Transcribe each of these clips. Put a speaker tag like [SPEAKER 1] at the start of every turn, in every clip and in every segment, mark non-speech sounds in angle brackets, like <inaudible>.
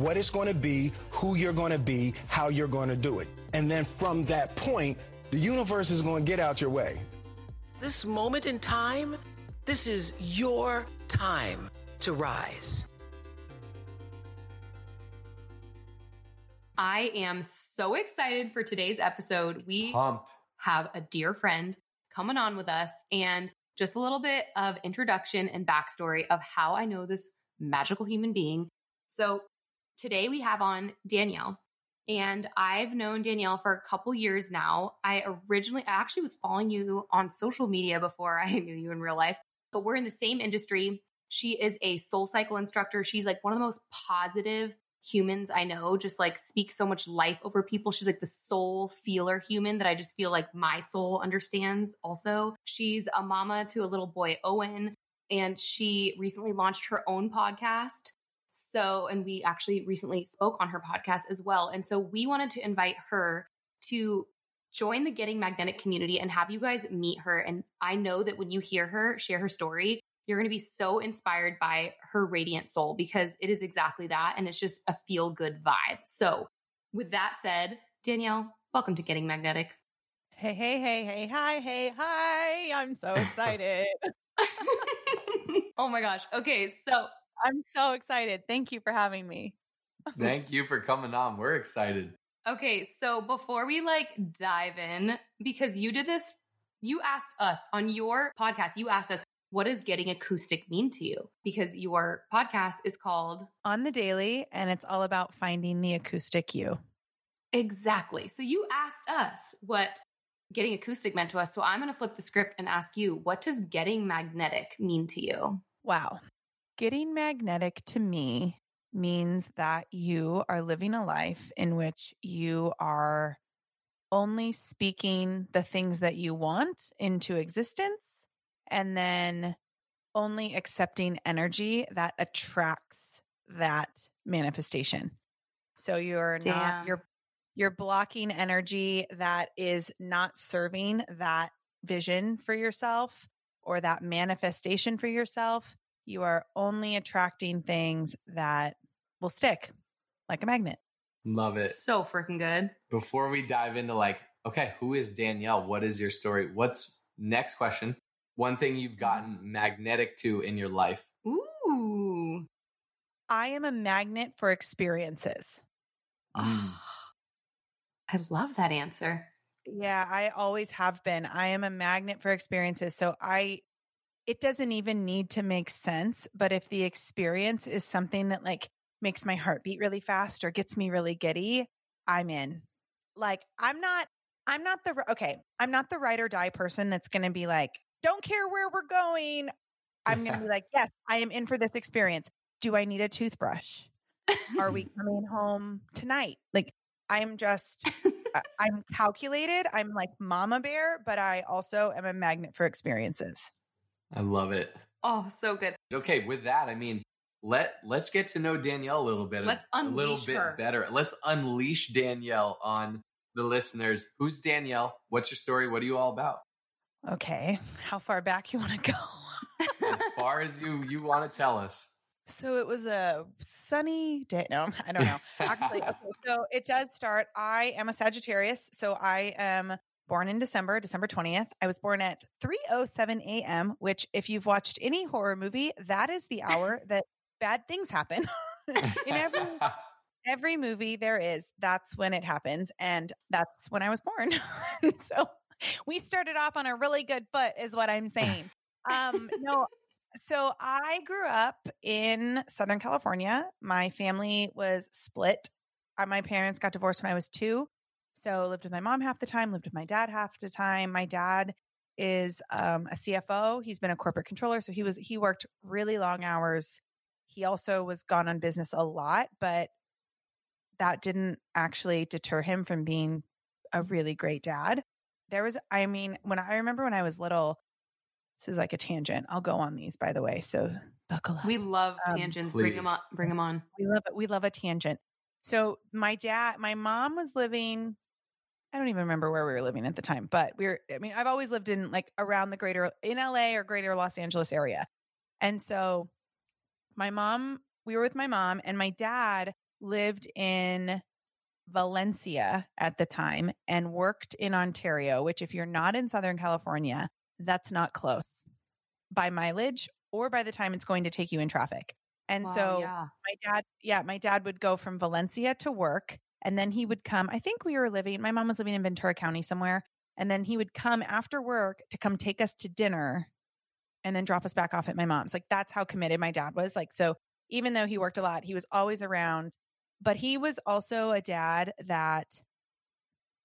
[SPEAKER 1] what it's going to be, who you're going to be, how you're going to do it. And then from that point, the universe is going to get out your way.
[SPEAKER 2] This moment in time, this is your time to rise.
[SPEAKER 3] I am so excited for today's episode. We
[SPEAKER 4] Pumped.
[SPEAKER 3] have a dear friend coming on with us and just a little bit of introduction and backstory of how I know this magical human being. So today we have on Danielle. And I've known Danielle for a couple years now. I originally, I actually was following you on social media before <laughs> I knew you in real life, but we're in the same industry. She is a soul cycle instructor. She's like one of the most positive humans I know, just like speaks so much life over people. She's like the soul feeler human that I just feel like my soul understands also. She's a mama to a little boy, Owen, and she recently launched her own podcast so, and we actually recently spoke on her podcast as well. And so we wanted to invite her to join the Getting Magnetic community and have you guys meet her. And I know that when you hear her share her story, you're going to be so inspired by her radiant soul because it is exactly that. And it's just a feel good vibe. So, with that said, Danielle, welcome to Getting Magnetic.
[SPEAKER 5] Hey, hey, hey, hey, hi, hey, hi. I'm so <laughs> excited. <laughs>
[SPEAKER 3] oh my gosh. Okay. So,
[SPEAKER 5] I'm so excited. Thank you for having me. <laughs>
[SPEAKER 4] Thank you for coming on. We're excited.
[SPEAKER 3] Okay, so before we like dive in, because you did this, you asked us on your podcast, you asked us, what does getting acoustic mean to you? Because your podcast is called
[SPEAKER 5] On the Daily, and it's all about finding the acoustic you.
[SPEAKER 3] Exactly. So you asked us what getting acoustic meant to us. So I'm going to flip the script and ask you, what does getting magnetic mean to you?
[SPEAKER 5] Wow. Getting magnetic to me means that you are living a life in which you are only speaking the things that you want into existence and then only accepting energy that attracts that manifestation. So you're
[SPEAKER 3] Damn.
[SPEAKER 5] not you're you're blocking energy that is not serving that vision for yourself or that manifestation for yourself you are only attracting things that will stick like a magnet.
[SPEAKER 4] Love it.
[SPEAKER 3] So freaking good.
[SPEAKER 4] Before we dive into like, okay, who is Danielle? What is your story? What's next question? One thing you've mm-hmm. gotten magnetic to in your life.
[SPEAKER 3] Ooh.
[SPEAKER 5] I am a magnet for experiences.
[SPEAKER 3] Oh, I love that answer.
[SPEAKER 5] Yeah, I always have been. I am a magnet for experiences. So I it doesn't even need to make sense. But if the experience is something that like makes my heart beat really fast or gets me really giddy, I'm in. Like, I'm not, I'm not the, okay, I'm not the ride or die person that's going to be like, don't care where we're going. I'm going to be <laughs> like, yes, I am in for this experience. Do I need a toothbrush? Are we <laughs> coming home tonight? Like, I'm just, I'm <laughs> calculated. I'm like mama bear, but I also am a magnet for experiences.
[SPEAKER 4] I love it.
[SPEAKER 3] Oh, so good.
[SPEAKER 4] Okay, with that, I mean, let let's get to know Danielle a little bit.
[SPEAKER 3] Let's
[SPEAKER 4] a little
[SPEAKER 3] unleash
[SPEAKER 4] bit
[SPEAKER 3] her.
[SPEAKER 4] better. Let's unleash Danielle on the listeners. Who's Danielle? What's your story? What are you all about?
[SPEAKER 5] Okay. How far back you want to go?
[SPEAKER 4] As <laughs> far as you you want to tell us.
[SPEAKER 5] So it was a sunny day. No, I don't know. Actually, <laughs> okay, so it does start. I am a Sagittarius. So I am born in December, December 20th. I was born at 3:07 a.m., which if you've watched any horror movie, that is the hour <laughs> that bad things happen. <laughs> in every every movie there is, that's when it happens and that's when I was born. <laughs> so we started off on a really good foot is what I'm saying. Um no, so I grew up in Southern California. My family was split. Uh, my parents got divorced when I was 2. So lived with my mom half the time, lived with my dad half the time. My dad is um, a CFO. He's been a corporate controller, so he was he worked really long hours. He also was gone on business a lot, but that didn't actually deter him from being a really great dad. There was, I mean, when I remember when I was little, this is like a tangent. I'll go on these, by the way. So buckle up.
[SPEAKER 3] We love
[SPEAKER 5] Um,
[SPEAKER 3] tangents. bring them on. Bring them on.
[SPEAKER 5] We love it. We love a tangent. So my dad, my mom was living. I don't even remember where we were living at the time, but we were. I mean, I've always lived in like around the greater in LA or greater Los Angeles area, and so my mom. We were with my mom, and my dad lived in Valencia at the time and worked in Ontario. Which, if you're not in Southern California, that's not close by mileage or by the time it's going to take you in traffic. And
[SPEAKER 3] Wow,
[SPEAKER 5] so
[SPEAKER 3] yeah.
[SPEAKER 5] my dad yeah my dad would go from valencia to work and then he would come i think we were living my mom was living in ventura county somewhere and then he would come after work to come take us to dinner and then drop us back off at my mom's like that's how committed my dad was like so even though he worked a lot he was always around but he was also a dad that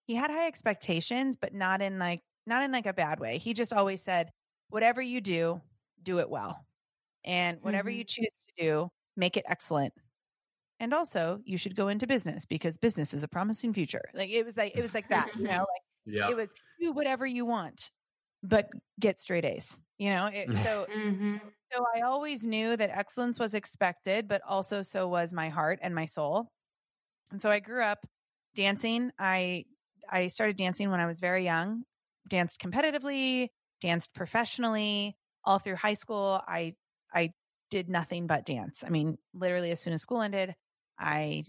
[SPEAKER 5] he had high expectations but not in like not in like a bad way he just always said whatever you do do it well and whatever
[SPEAKER 3] Mhm.
[SPEAKER 5] you choose to do make it excellent and also you should go into business because business is a promising future. Like it was like it was like that you know <laughs> like
[SPEAKER 4] Yeah.
[SPEAKER 5] it was do whatever you want but get straight a's you know it, <laughs> so
[SPEAKER 3] hmm
[SPEAKER 5] so i always knew that excellence was expected but also so was my heart and my soul. And so i grew up dancing. I i started dancing when i was very young danced competitively danced professionally all through high school. I i did nothing but dance. I mean literally as soon as school ended i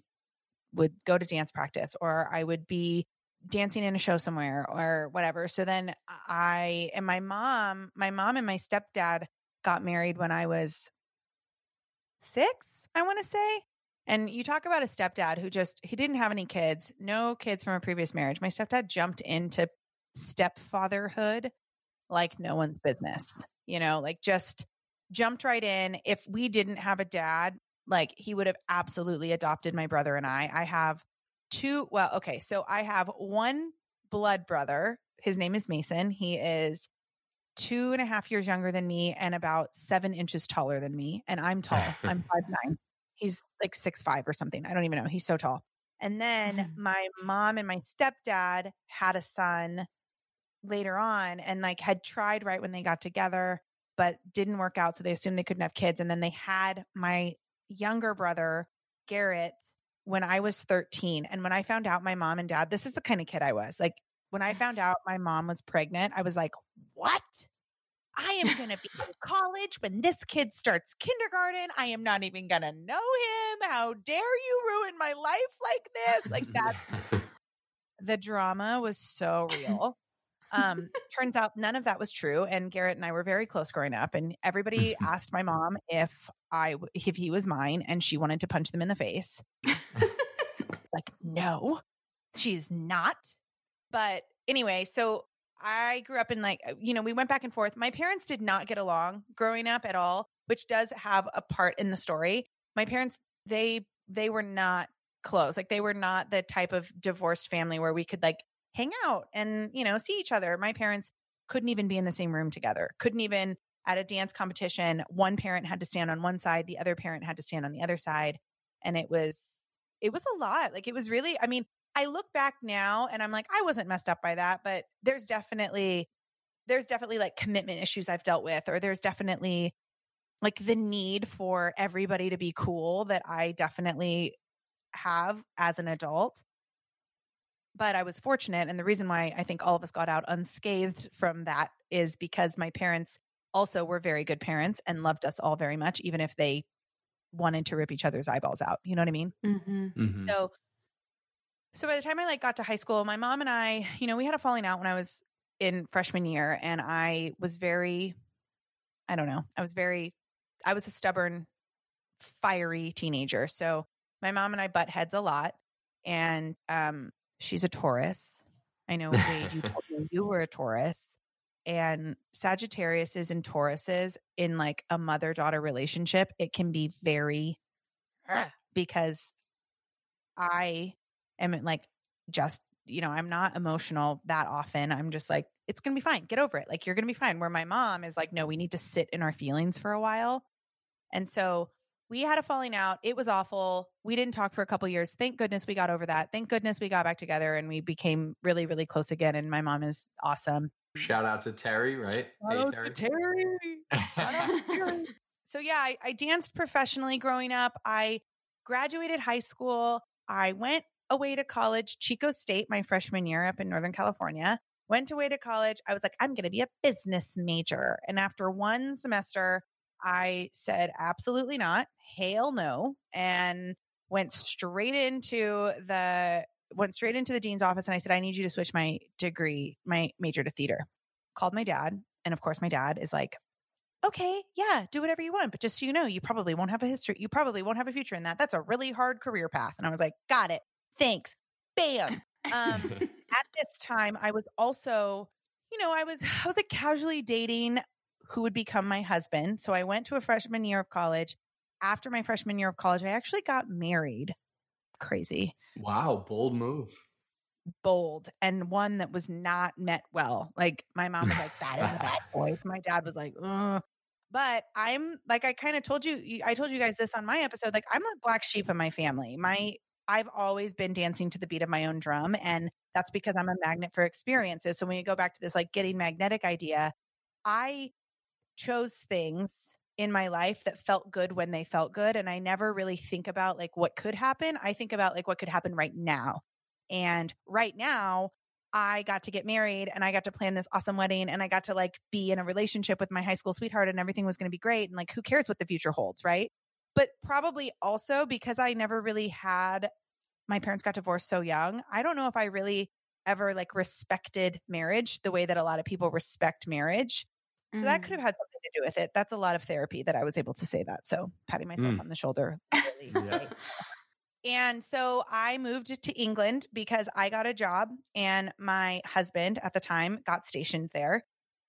[SPEAKER 5] would go to dance practice or i would be dancing in a show somewhere or whatever. So then uh, i and my mom my mom and my stepdad got married when i was six i want to say. And you talk about a stepdad who just he didn't have any kids no kids from a previous marriage. My stepdad jumped into stepfatherhood like no one's business you know like just jumped right in. If we didn't have a dad like he would have absolutely adopted my brother and i. I have two well okay so i have one blood brother. His name is mason. He is two and a half years younger than me and about seven inches taller than me and i'm tall. I'm <laughs> five nine. He's like six five or something. I don't even know. He's so tall. And then
[SPEAKER 3] Mhm.
[SPEAKER 5] my mom and my stepdad had a son later on and like had tried right when they got together but didn't work out so they assumed they couldn't have kids. And then they had my younger brother garrett when i was 13 and when i found out my mom and dad this is the kind of kid i was like when i found out my mom was pregnant i was like what i am going to be in <laughs> college when this kid starts kindergarten i am not even going to know him how dare you ruin my life like this like that <laughs> the drama was so <laughs> real. Um, turns out none of that was true, and Garrett and I were very close growing up. And everybody <laughs> asked my mom if I if he was mine, and she wanted to punch them in the face. <laughs> like, no, she's not. But anyway, so I grew up in like uh, you know we went back and forth. My parents did not get along growing up at all, which does have a part in the story. My parents they they were not close. Like they were not the type of divorced family where we could like hang out and, you know, see each other. My parents couldn't even be in the same room together. Couldn't even at a dance competition, one parent had to stand on one side, the other parent had to stand on the other side. And it was it was a lot. Like it was really, I mean, I look back now and I'm like, I wasn't messed up by that, but there's definitely there's definitely like commitment issues I've dealt with, or there's definitely like the need for everybody to be cool that I definitely have as an adult. But I was fortunate. And the reason why I think all of us got out unscathed from that is because my parents also were very good parents and loved us all very much, even if they wanted to rip each other's eyeballs out. You know what I mean?
[SPEAKER 3] hmm
[SPEAKER 4] Mhm.
[SPEAKER 5] So so by the time I like got to high school, my mom and I, you know, we had a falling out when I was in freshman year and I was very I don't know. I was very I was a stubborn fiery teenager. So my mom and I butt heads a lot and um she's a Taurus. I know Wade, you <laughs> told me you were a Taurus. And Sagittarius and Tauruses in like a mother daughter relationship, it can be very ah. because I am like just, you know, I'm not emotional that often. I'm just like, it's going to be fine. Get over it. Like, you're going to be fine. Where my mom is like, no, we need to sit in our feelings for a while. And so we had a falling out. It was awful. We didn't talk for a couple years. Thank goodness we got over that. Thank goodness we got back together and we became really, really close again. And my mom is awesome.
[SPEAKER 4] Shout out to Terry, right?
[SPEAKER 5] Hey, Terry. Terry. Terry. <laughs> so yeah, I, I danced professionally growing up. I graduated high school. I went away to college, Chico State, my freshman year up in Northern California. Went away to college. I was like, I'm going to be a business major. And after one semester, I said, absolutely not. Hail no. And went straight into the went straight into the dean's office and I said, I need you to switch my degree, my major to theater. Called my dad. And of course, my dad is like, okay, yeah, do whatever you want. But just so you know, you probably won't have a history. You probably won't have a future in that. That's a really hard career path. And I was like, got it. Thanks. Bam. Um, <laughs> at this time, I was also, you know, I was, I was like casually dating who would become my husband. So I went to a freshman year of college. After my freshman year of college, I actually got married. Crazy.
[SPEAKER 4] Wow, bold move.
[SPEAKER 5] Bold and one that was not met well. Like my mom was like, that is a bad <laughs> voice. My dad was like, Ugh. but I'm like, I kind of told you, I told you guys this on my episode. Like, I'm a black sheep in my family. Mm-hmm. My, I've always been dancing to the beat of my own drum. And that's because I'm a magnet for experiences. So when you go back to this like getting magnetic idea, I chose things in my life that felt good when they felt good. And I never really think about like what could happen. I think about like what could happen right now. And right now, I got to get married and I got to plan this awesome wedding and I got to like be in a relationship with my high school sweetheart and everything was going to be great. And like, who cares what the future holds, right? But probably also because I never really had my parents got divorced so young. I don't know if I really ever like respected marriage the way that a lot of people respect marriage. So mm. that could mm. have had do with it. That's a lot of therapy that I was able to say that. So patting myself mm. on the shoulder. <laughs> Really, yeah. And so I moved to England because I got a job and my husband at the time got stationed there.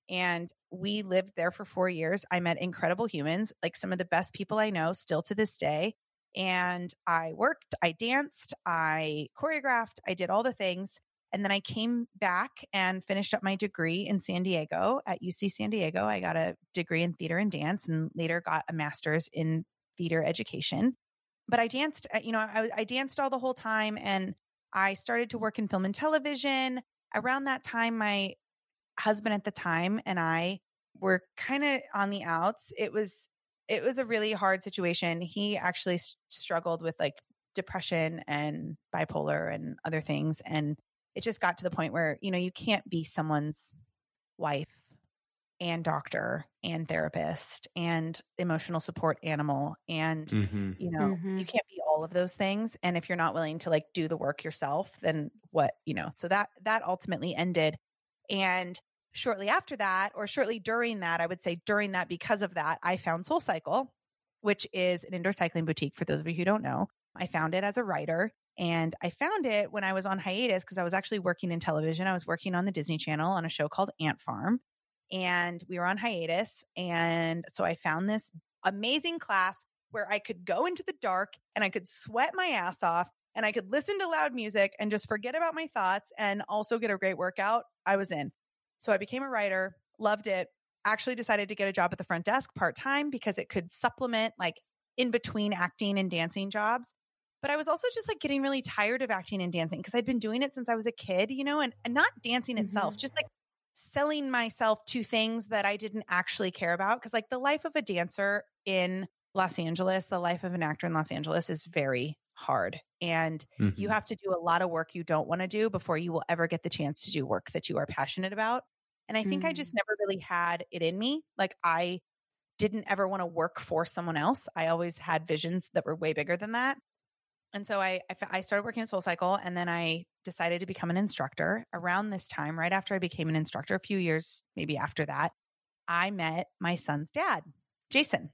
[SPEAKER 5] And we lived there for four years. I met incredible humans, like some of the best people I know still to this day. And I worked, I danced, I choreographed, I did all the things. And then I came back and finished up my degree in San Diego at UC San Diego. I got a degree in theater and dance and later got a master's in theater education. But I danced, uh, you know, I, I danced all the whole time and I started to work in film and television. Around that time, my husband at the time and I were kind of on the outs. It was, it was a really hard situation. He actually struggled with like depression and bipolar and other things. And it just got to the point where, you know, you can't be someone's wife and doctor and therapist and emotional support animal and mm-hmm. you know mm-hmm. you can't be all of those things. And if you're not willing to like do the work yourself then what you know? So that that ultimately ended. And shortly after that or shortly during that i would say during that because of that i found soul cycle which is an indoor cycling boutique for those of you who don't know. I found it as a writer and I found it when I was on hiatus because I was actually working in television. I was working on the Disney Channel on a show called Ant Farm. And we were on hiatus. And so I found this amazing class where I could go into the dark and I could sweat my ass off and I could listen to loud music and just forget about my thoughts and also get a great workout. I was in. So I became a writer, loved it, actually decided to get a job at the front desk part time because it could supplement like in between acting and dancing jobs. But I was also just like getting really tired of acting and dancing because I'd been doing it since I was a kid, you know, and, and not dancing mm-hmm. itself, just like selling myself to things that I didn't actually care about. Cause like the life of a dancer in Los Angeles, the life of an actor in Los Angeles is very hard. And mm-hmm. you have to do a lot of work you don't want to do before you will ever get the chance to do work that you are passionate about. And I think mm-hmm. I just mm. never really had it in me. Like I didn't ever want to work for someone else. I always had visions that were way bigger than that. And so I, I started working at Soul Cycle and then I decided to become an instructor around this time, right after I became an instructor, a few years maybe after that, I met my son's dad, Jason.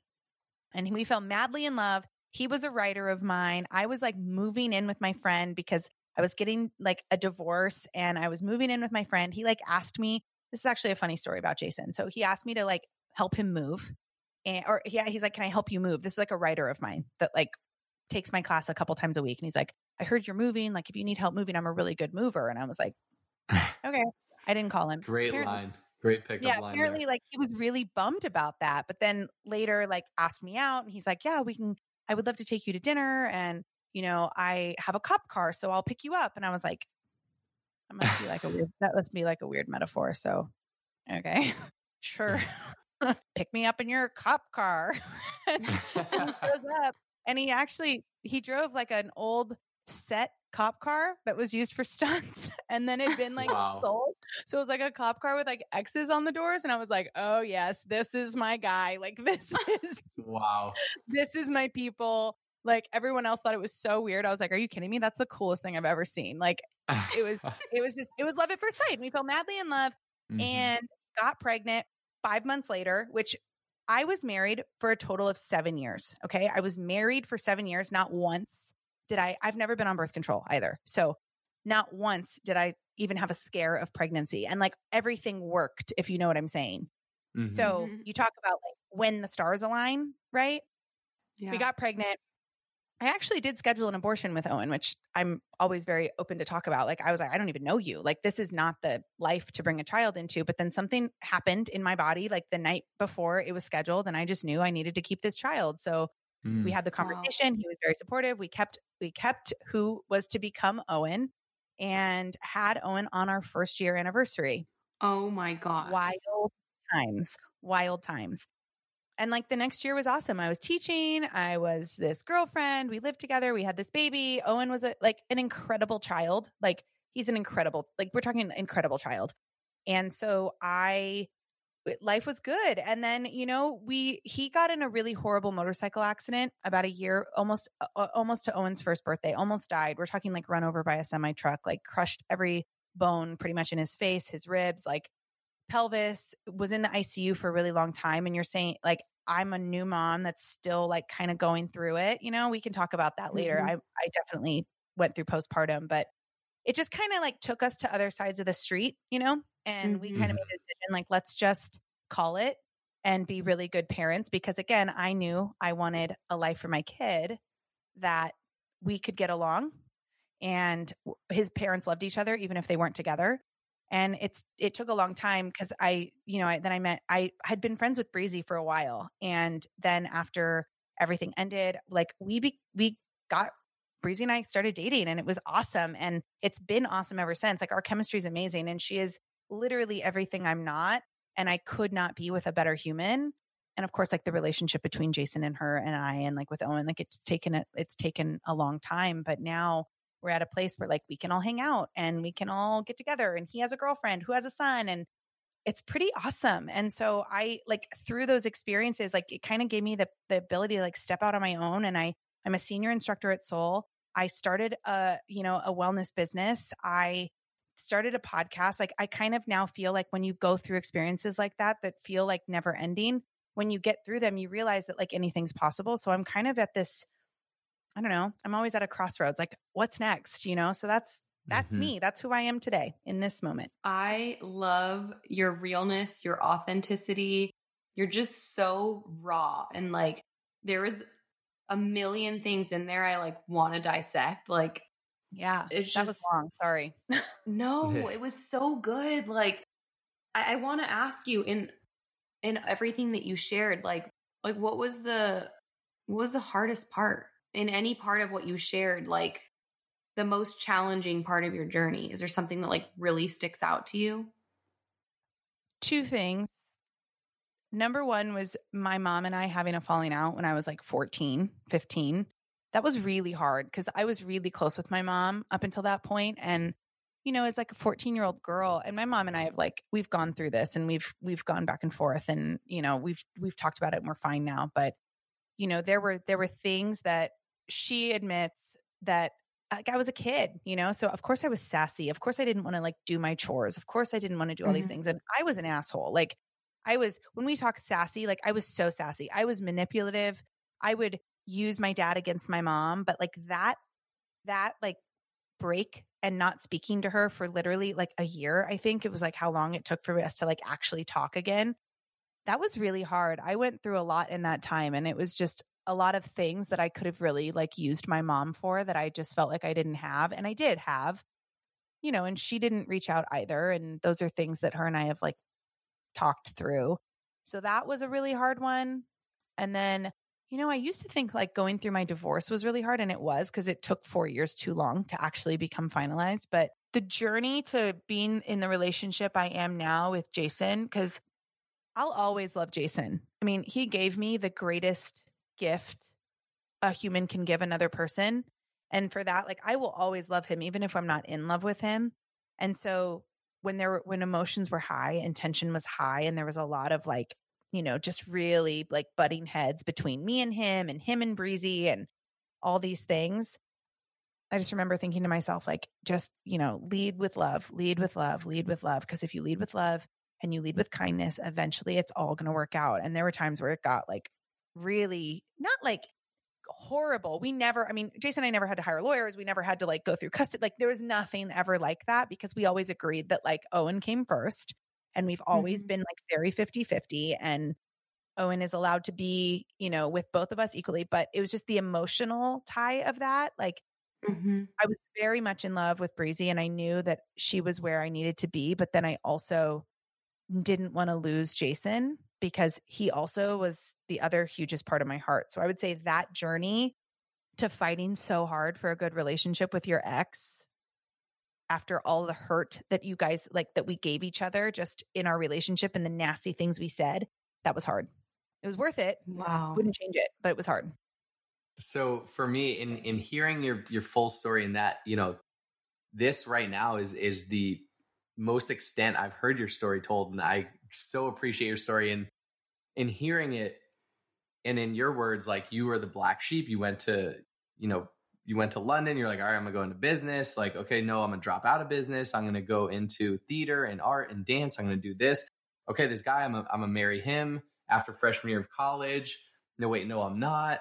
[SPEAKER 5] And we fell madly in love. He was a writer of mine. I was like moving in with my friend because I was getting like a divorce and I was moving in with my friend. He like asked me, this is actually a funny story about Jason. So he asked me to like help him move. And, or yeah, he's like, can I help you move? This is like a writer of mine that like takes my class a couple times a week. And he's like, I heard you're moving. Like, if you need help moving, I'm a really good mover. And I was like, <laughs> okay. I didn't call him.
[SPEAKER 4] Great apparently, line. Great pickup
[SPEAKER 5] yeah,
[SPEAKER 4] line.
[SPEAKER 5] Apparently, there. like he was really bummed about that. But then later, like asked me out and he's like, Yeah, we can I would love to take you to dinner and, you know, I have a cop car, so I'll pick you up. And I was like, that must be like a weird, that must be like a weird metaphor. So, okay, <laughs> sure. <laughs> pick me up in your cop car. and, he shows up and he actually, he drove like an old set cop car that was used for <laughs> stunts and then it'd been like
[SPEAKER 4] Wow.
[SPEAKER 5] sold. So it was like a cop car with like X's on the doors. And I was like, oh yes, this is my guy. Like <laughs> this <laughs> is
[SPEAKER 4] wow.
[SPEAKER 5] this is my people. Like everyone else thought it was so weird. I was like, are you kidding me? That's the coolest thing I've ever seen. Like it was it was just it was love at first sight. We fell madly in love
[SPEAKER 4] Mhm.
[SPEAKER 5] and got pregnant five months later, which I was married for a total of seven years. Okay. I was married for seven years. Not once did I, I've never been on birth control either. So not once did I even have a scare of pregnancy. And like everything worked, if you know what I'm saying.
[SPEAKER 4] Mhm.
[SPEAKER 5] So
[SPEAKER 3] Mhm.
[SPEAKER 5] you talk about like when the stars align, right?
[SPEAKER 3] Yeah.
[SPEAKER 5] We got pregnant. I actually did schedule an abortion with Owen, which I'm always very open to talk about. Like, I was like, I don't even know you. Like, this is not the life to bring a child into. But then something happened in my body, like the night before it was scheduled, and I just knew I needed to keep this child. So
[SPEAKER 4] Mm.
[SPEAKER 5] we had the
[SPEAKER 3] Wow.
[SPEAKER 5] conversation. He was very supportive. We kept we kept who was to become Owen, and had Owen on our first year anniversary
[SPEAKER 3] oh my god.
[SPEAKER 5] wild times wild times and like the next year was awesome. I was teaching i was this girlfriend we lived together we had this baby owen was a, like an incredible child like he's an incredible like we're talking incredible child. And so i life was good. And then you know we he got in a really horrible motorcycle accident about a year almost uh, almost to owen's first birthday almost died. We're talking like run over by a semi truck like crushed every bone pretty much in his face his ribs like pelvis was in the icu for a really long time. And you're saying like i'm a new mom that's still like kind of going through it you know we can talk about that later.
[SPEAKER 3] Mhm.
[SPEAKER 5] i i definitely went through postpartum but it just kind of like took us to other sides of the street you know and we kind of made a decision like let's just call it and be really good parents because again i knew i wanted a life for my kid that we could get along and his parents loved each other even if they weren't together and it's it took a long time because i you know I, then i met i had been friends with breezy for a while and then after everything ended like we be, we got breezy and i started dating and it was awesome and it's been awesome ever since like our chemistry is amazing and she is literally everything i'm not and i could not be with a better human and of course like the relationship between jason and her and i and like with owen like it's taken a, it's taken a long time but now we're at a place where like we can all hang out and we can all get together and he has a girlfriend who has a son and it's pretty awesome. And so i like through those experiences like it kind of gave me the the ability to like step out on my own and i i'm a senior instructor at soul i started a you know a wellness business. I started a podcast. Like i kind of now feel like when you go through experiences like that that feel like never ending when you get through them you realize that like anything's possible. So i'm kind of at this i don't know i'm always at a crossroads like what's next you know so that's that's
[SPEAKER 4] Mhm.
[SPEAKER 5] me that's who i am today in this moment
[SPEAKER 3] I love your realness, your authenticity. You're just so raw and like there is a million things in there I like want to dissect. Like
[SPEAKER 5] yeah
[SPEAKER 3] it's
[SPEAKER 5] that
[SPEAKER 3] just
[SPEAKER 5] was long sorry <laughs>
[SPEAKER 3] No, it was so good. Like I, I want to ask you in in everything that you shared, like like what was the what was the hardest part in any part of what you shared? Like the most challenging part of your journey? Is there something that like really sticks out to you?
[SPEAKER 5] two things number one was my mom and i having a falling out when i was like 14 15 that was really hard because i was really close with my mom up until that point and you know as like a 14 year old girl and my mom and i have like we've gone through this and we've we've gone back and forth and you know we've we've talked about it and we're fine now but you know there were there were things that she admits that like I was a kid, you know, so of course I was sassy. Of course I didn't want to like do my chores. Of course I didn't want to do all these
[SPEAKER 3] Mhm.
[SPEAKER 5] things. And I was an asshole. Like I was, when we talk sassy, like I was so sassy. I was manipulative. I would use my dad against my mom, but like that, that like break and not speaking to her for literally like a year, I think it was like how long it took for us to like actually talk again. That was really hard. I went through a lot in that time and it was just a lot of things that I could have really like used my mom for that I just felt like I didn't have. And I did have, you know, and she didn't reach out either. And those are things that her and I have like talked through. So that was a really hard one. And then, You know, I used to think like going through my divorce was really hard, and it was because it took four years too long to actually become finalized. But the journey to being in the relationship I am now with Jason, because I'll always love Jason. I mean, he gave me the greatest gift a human can give another person. And for that, like I will always love him, even if I'm not in love with him. And so when there were, when emotions were high and tension was high, and there was a lot of like, you know, just really like butting heads between me and him and him and Breezy and all these things. I just remember thinking to myself, like, just, you know, lead with love, lead with love, lead with love. Cause if you lead with love and you lead with kindness, eventually it's all going to work out. And there were times where it got like really not like horrible. We never, I mean, Jason and I never had to hire lawyers. We never had to like go through custody. Like there was nothing ever like that because we always agreed that like Owen came first and we've always
[SPEAKER 3] Mhm.
[SPEAKER 5] been like very 50 50 and Owen is allowed to be, you know, with both of us equally. But it was just the emotional tie of that. Like
[SPEAKER 3] Mm-hmm.
[SPEAKER 5] I was very much in love with Breezy and I knew that she was where I needed to be. But then I also didn't want to lose Jason because he also was the other hugest part of my heart. So I would say that journey to fighting so hard for a good relationship with your ex after all the hurt that you guys like that we gave each other just in our relationship and the nasty things we said, that was hard. It was worth it.
[SPEAKER 3] Wow.
[SPEAKER 5] Wouldn't change it, but it was hard.
[SPEAKER 4] So for me, in in hearing your your full story and that, you know, this right now is is the most extent I've heard your story told, and I so appreciate your story. And in hearing it, and in your words, like you were the black sheep. You went to, you know, you went to London. You're like, all right, I'm gonna go into business. Like, okay, no, I'm gonna drop out of business. I'm gonna go into theater and art and dance. I'm gonna do this. Okay, this guy, I'm a, I'm gonna marry him after freshman year of college. No, wait, no, I'm not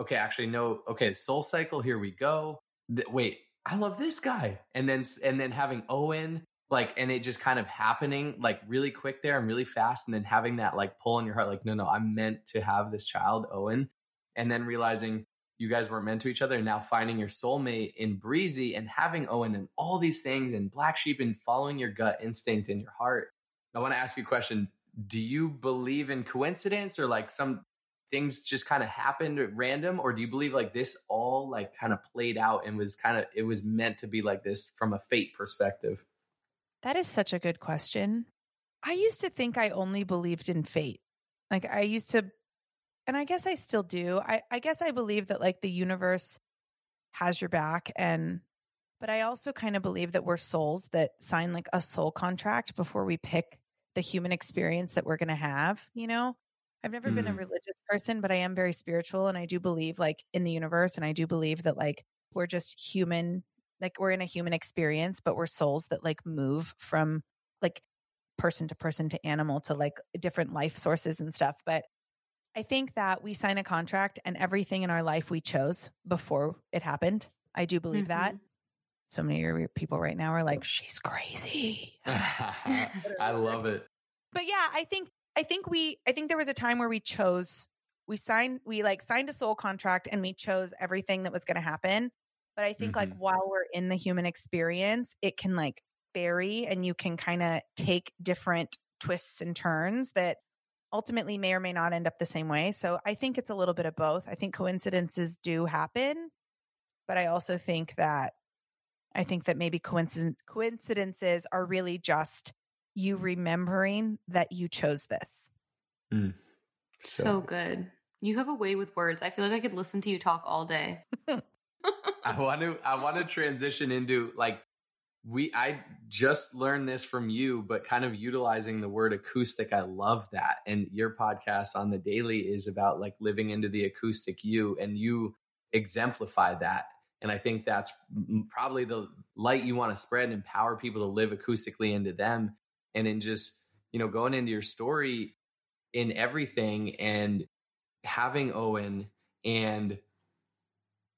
[SPEAKER 4] okay, actually, no, okay, Soul Cycle, here we go. Th- wait, I love this guy, and then and then having Owen, like, and it just kind of happening like really quick there and really fast, and then having that like pull in your heart, like, no, no, I'm meant to have this child, Owen, and then realizing you guys weren't meant to each other, and now finding your soulmate in Breezy and having Owen and all these things and Black Sheep and following your gut instinct in your heart. I want to ask you a question. Do you believe in coincidence or like some things just kind of happened at random or do you believe like this all like kind of played out and was kind of it was meant to be like this from a fate perspective
[SPEAKER 5] That is such a good question. I used to think I only believed in fate. Like I used to, and I guess I still do. I, I guess I believe that like the universe has your back. And, but I also kind of believe that we're souls that sign like a soul contract before we pick the human experience that we're going to have, you know? I've never been a
[SPEAKER 4] Mm.
[SPEAKER 5] religious person, but I am very spiritual and I do believe like in the universe. And I do believe that like we're just human like we're in a human experience but we're souls that like move from like person to person to animal to like different life sources and stuff but i think that we sign a contract and everything in our life we chose before it happened. I do believe that. Mm-hmm. So many of your people right now are like she's crazy. <laughs>
[SPEAKER 4] I love it.
[SPEAKER 5] But yeah i think i think we i think there was a time where we chose we signed we like signed a soul contract and we chose everything that was going to happen but i think like
[SPEAKER 4] Mhm.
[SPEAKER 5] while we're in the human experience it can like vary and you can kind of take different twists and turns that ultimately may or may not end up the same way so i think it's a little bit of both i think coincidences do happen but i also think that i think that maybe coincidence coincidences are really just you remembering that you chose this
[SPEAKER 3] So good. You have a way with words. I feel like I could listen to you talk all day. <laughs>
[SPEAKER 4] I want to I want to transition into like we I just learned this from you but kind of utilizing the word acoustic I love that. And your podcast on the daily is about like living into the acoustic you and you exemplify that. And I think that's probably the light you want to spread and empower people to live acoustically into them. And in just you know going into your story in everything and having Owen and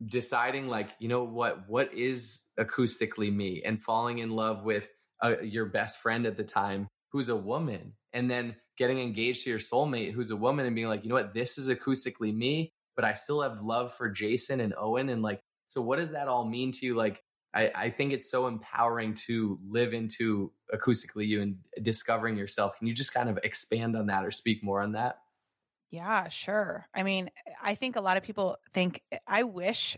[SPEAKER 4] deciding like you know what? What is acoustically me? And falling in love with uh, your best friend at the time who's a woman and then getting engaged to your soulmate who's a woman and being like you know what? This is acoustically me but i still have love for jason and owen and like so what does that all mean to you? Like i, I think it's so empowering to live into acoustically you and discovering yourself. Can you just kind of expand on that or speak more on that
[SPEAKER 5] Yeah, sure. I mean, I think a lot of people think eh, I wish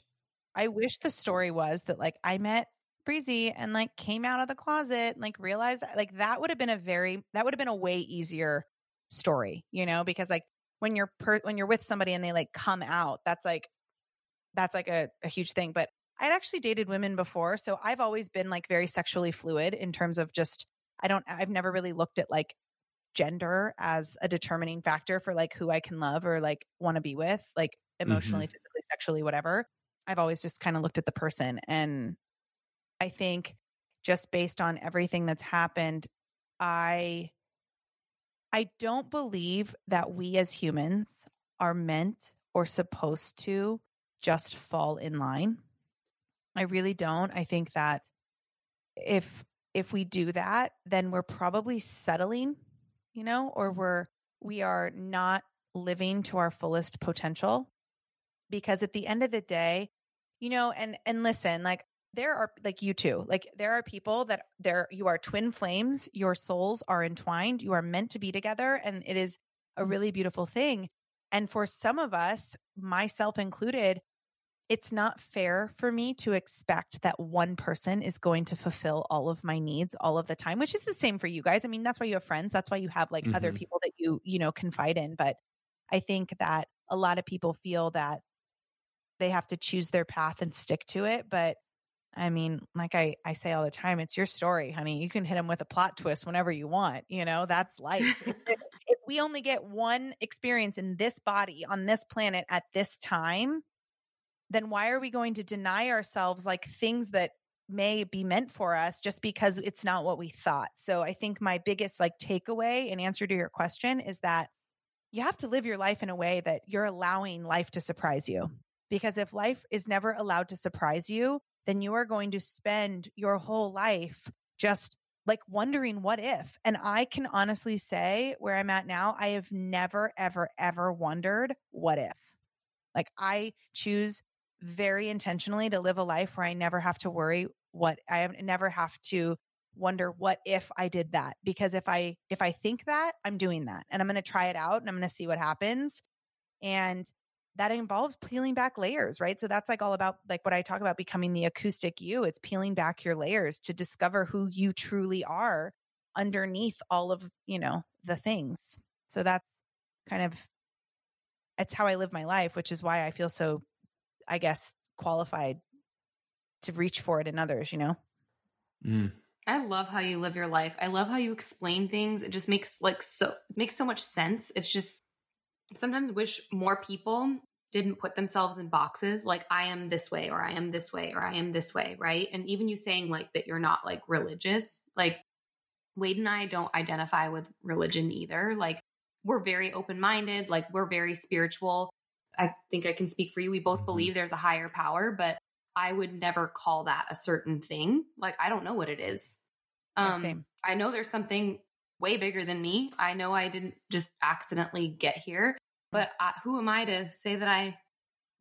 [SPEAKER 5] I wish the story was that like I met Breezy and like came out of the closet and like realized uh, like that would have been a very that would have been a way easier story, you know, because like when you're per, when you're with somebody and they like come out, that's like that's like a, a huge thing. But I'd actually dated women before, so I've always been like very sexually fluid in terms of just I don't I've never really looked at like gender as a determining factor for like who I can love or like want to be with, like emotionally, mm-hmm. physically, sexually, whatever. I've always just kind of looked at the person. And I think just based on everything that's happened, I I don't believe that we as humans are meant or supposed to just fall in line. I really don't. I think that if if we do that, then we're probably settling, you know, or we're we are not living to our fullest potential. Because at the end of the day, you know, and and listen, like there are like you too like there are people that there you are twin flames your souls are entwined you are meant to be together and it is a mm-hmm. really beautiful thing. And for some of us myself included it's not fair for me to expect that one person is going to fulfill all of my needs all of the time which is the same for you guys i mean that's why you have friends that's why you have like mm-hmm. other people that you you know confide in but i think that a lot of people feel that they have to choose their path and stick to it but I mean, like I, I say all the time, it's your story, honey. You can hit them with a plot twist whenever you want. You know, that's life. if, <laughs> if we only get one experience in this body on this planet at this time, then why are we going to deny ourselves like things that may be meant for us just because it's not what we thought? So I think my biggest like takeaway in answer to your question is that you have to live your life in a way that you're allowing life to surprise you. Because if life is never allowed to surprise you, then you are going to spend your whole life just like wondering what if. And I can honestly say where I'm at now, I have never, ever, ever wondered what if. Like I choose very intentionally to live a life where I never have to worry what I never have to wonder what if I did that because if I if I think that I'm doing that and I'm going to try it out and I'm going to see what happens and that involves peeling back layers, right? So that's like all about like what I talk about becoming the acoustic you. It's peeling back your layers to discover who you truly are underneath all of, you know, the things. So that's kind of it's how I live my life, which is why I feel so I guess qualified to reach for it in others, you know.
[SPEAKER 3] Mm. I love how you live your life. I love how you explain things. It just makes like so makes so much sense. It's just sometimes wish more people didn't put themselves in boxes like I am this way or I am this way or I am this way, right? And even you saying like that you're not like religious, like Wade and I don't identify with religion either. Like we're very open minded, like we're very spiritual. I think I can speak for you. We both mm-hmm. believe there's a higher power, but I would never call that a certain thing. Like I don't know what it is. Um, yeah. I know there's something way bigger than me. I know I didn't just accidentally get here, but I, who am I to say that I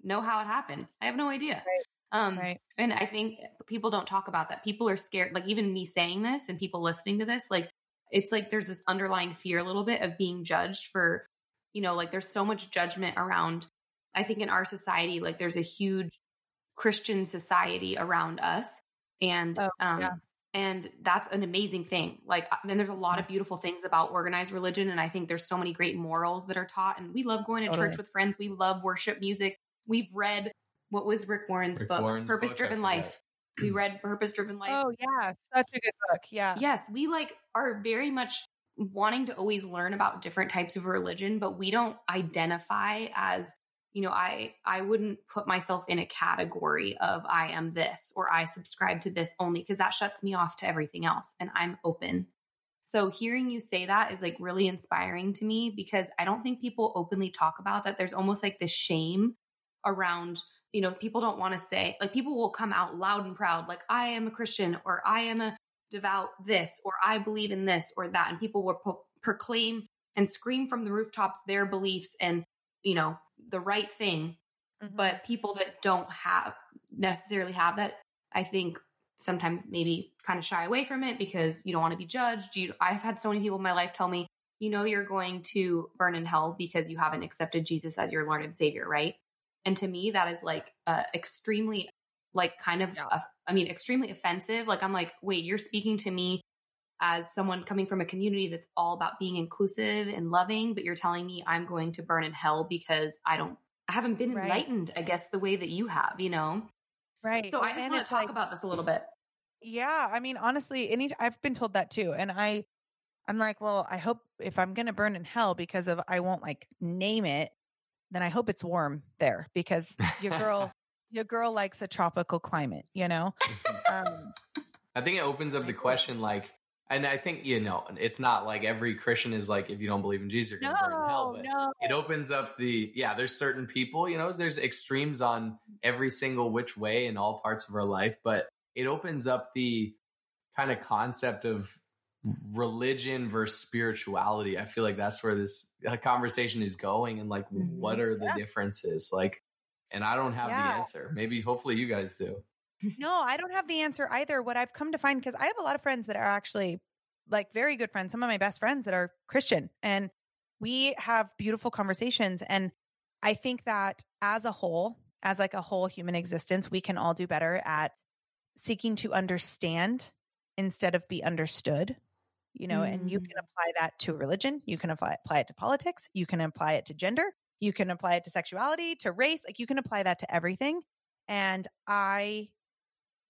[SPEAKER 3] know how it happened? I have no idea. Right. Um, right. And I think people don't talk about that. People are scared. Like even me saying this and people listening to this, like it's like there's this underlying fear a little bit of being judged for, you know, like there's so much judgment around. I think in our society, like there's a huge Christian society around us, and oh, um, yeah and that's an amazing thing. Like then there's a lot of beautiful things about organized religion and i think there's so many great morals that are taught and we love going to totally. church with friends. We love worship music. We've read what was rick warren's rick book? Warren's purpose driven life. We read purpose driven life.
[SPEAKER 5] Oh yeah. Such a good book. Yeah.
[SPEAKER 3] Yes we like are very much wanting to always learn about different types of religion but we don't identify as you know i i wouldn't put myself in a category of i am this or i subscribe to this only because that shuts me off to everything else and i'm open. So hearing you say that is like really inspiring to me because i don't think people openly talk about that. There's almost like this shame around you know people don't want to say like people will come out loud and proud like i am a christian or i am a devout this or i believe in this or that and people will pro- proclaim and scream from the rooftops their beliefs and you know the right thing mm-hmm. but people that don't have necessarily have that i think sometimes maybe kind of shy away from it because you don't want to be judged you i've had so many people in my life tell me you know you're going to burn in hell because you haven't accepted Jesus as your Lord and Savior, right? And to me, that is like uh, extremely, like, kind of,
[SPEAKER 5] Yeah.
[SPEAKER 3] uh, I mean, extremely offensive. Like, I'm like, wait, you're speaking to me as someone coming from a community that's all about being inclusive and loving, but you're telling me I'm going to burn in hell because I don't, I haven't been
[SPEAKER 5] Right.
[SPEAKER 3] enlightened, I guess, the way that you have, you know?
[SPEAKER 5] Right.
[SPEAKER 3] So I just
[SPEAKER 5] And
[SPEAKER 3] want to talk
[SPEAKER 5] like-
[SPEAKER 3] about this a little bit.
[SPEAKER 5] Yeah, I mean, honestly, any I've been told that too, and I, I'm like, well, I hope if I'm gonna burn in hell because of I won't like name it, then I hope it's warm there because your girl, <laughs> your girl likes a tropical climate, you know. <laughs> Um,
[SPEAKER 4] I think it opens up the question like, and I think you know, it's not like every Christian is like, if you don't believe in Jesus, you're gonna burn in hell. But
[SPEAKER 5] no,
[SPEAKER 4] it opens up the yeah. There's certain people, you know, there's extremes on every single which way in all parts of our life, but it opens up the kind of concept of religion versus spirituality. I feel like that's where this uh, conversation is going, and like,
[SPEAKER 3] Mhm.
[SPEAKER 4] what are the
[SPEAKER 5] Yeah.
[SPEAKER 4] differences? Like, and I don't have the answer. Maybe, hopefully, you guys do.
[SPEAKER 5] No, I don't have the answer either. What I've come to find, because I have a lot of friends that are actually like very good friends, some of my best friends that are Christian, and we have beautiful conversations. And I think that as a whole, as like a whole human existence, we can all do better at seeking to understand instead of be understood. You know, and you can mm. apply that to religion, you can apply, apply it to politics, you can apply it to gender, you can apply it to sexuality, to race, like you can apply that to everything. And I